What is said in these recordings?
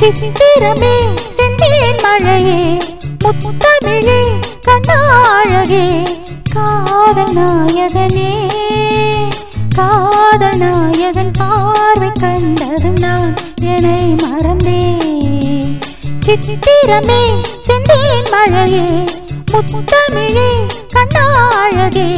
சித்திரமே செந்தேன் மழையே முத்தமிழே கண்ணாழகே காதல் நாயகனே காதல் நாயகன் பார்வை கண்டதும் நான் என்னை மறந்தேன். சித்திரமே செந்தேன் மழையே முத்தமிழே கண்ணாழகே.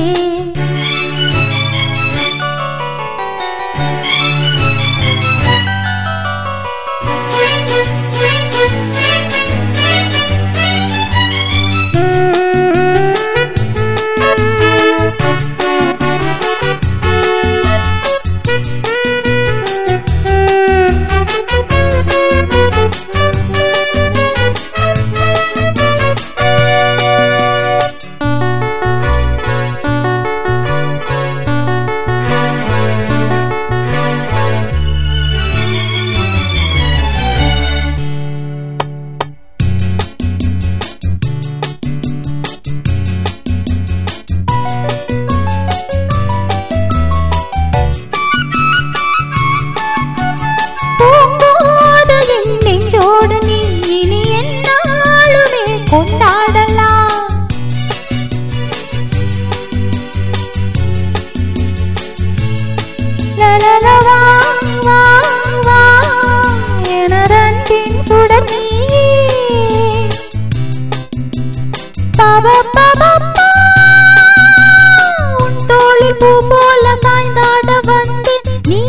தோளில் பூ போல சாய்ந்தாட வந்தேன் நீ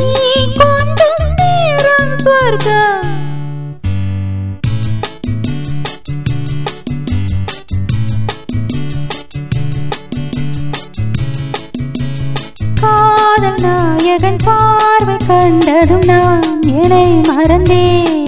கொஞ்சம் நேரம் ஸ்வர்க்கம் காதல் நாயகன் பார்வை கண்டதும் நான் என்னை மறந்தேன்.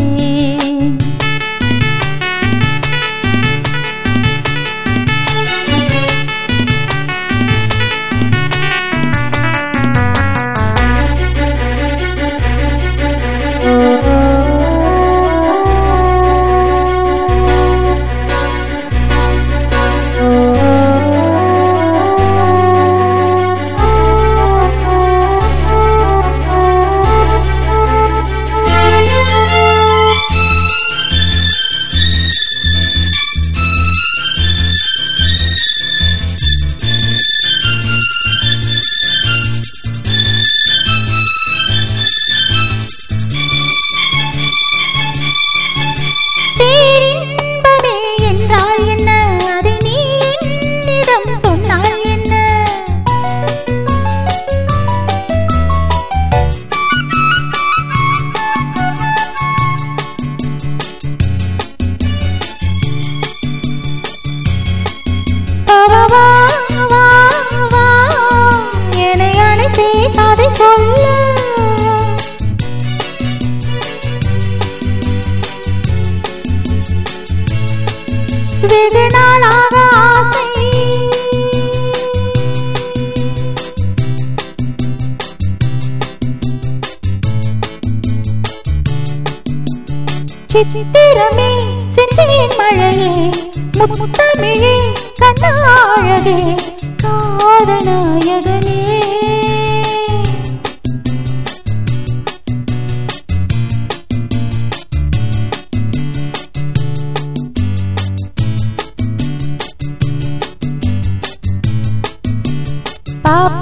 சொல்ல. வெகு நாளாக ஆசை. சித்திரமே சிந்தேன் மழையே முத்தமிழே கண்ணாழகே காதநாயகனே. pa